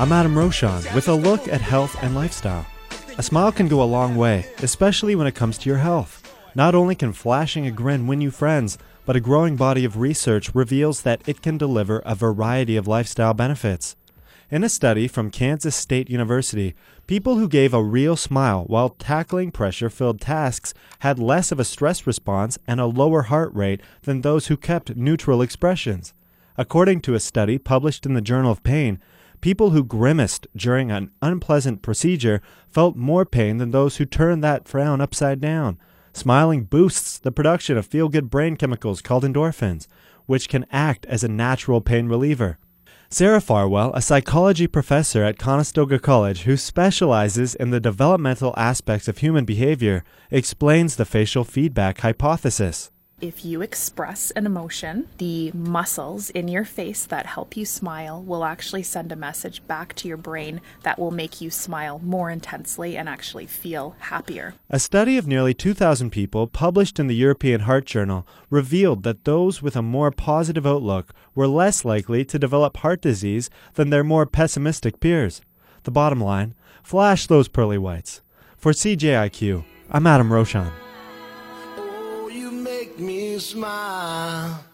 I'm Adam Roshan with a look at health and lifestyle. A smile can go a long way, especially when it comes to your health. Not only can flashing a grin win you friends, but a growing body of research reveals that it can deliver a variety of lifestyle benefits. In a study from Kansas State University, people who gave a real smile while tackling pressure filled tasks had less of a stress response and a lower heart rate than those who kept neutral expressions. According to a study published in the Journal of Pain, people who grimaced during an unpleasant procedure felt more pain than those who turned that frown upside down. Smiling boosts the production of feel good brain chemicals called endorphins, which can act as a natural pain reliever. Sarah Farwell, a psychology professor at Conestoga College who specializes in the developmental aspects of human behavior, explains the facial feedback hypothesis. If you express an emotion, the muscles in your face that help you smile will actually send a message back to your brain that will make you smile more intensely and actually feel happier. A study of nearly 2,000 people published in the European Heart Journal revealed that those with a more positive outlook were less likely to develop heart disease than their more pessimistic peers. The bottom line flash those pearly whites. For CJIQ, I'm Adam Roshan me smile.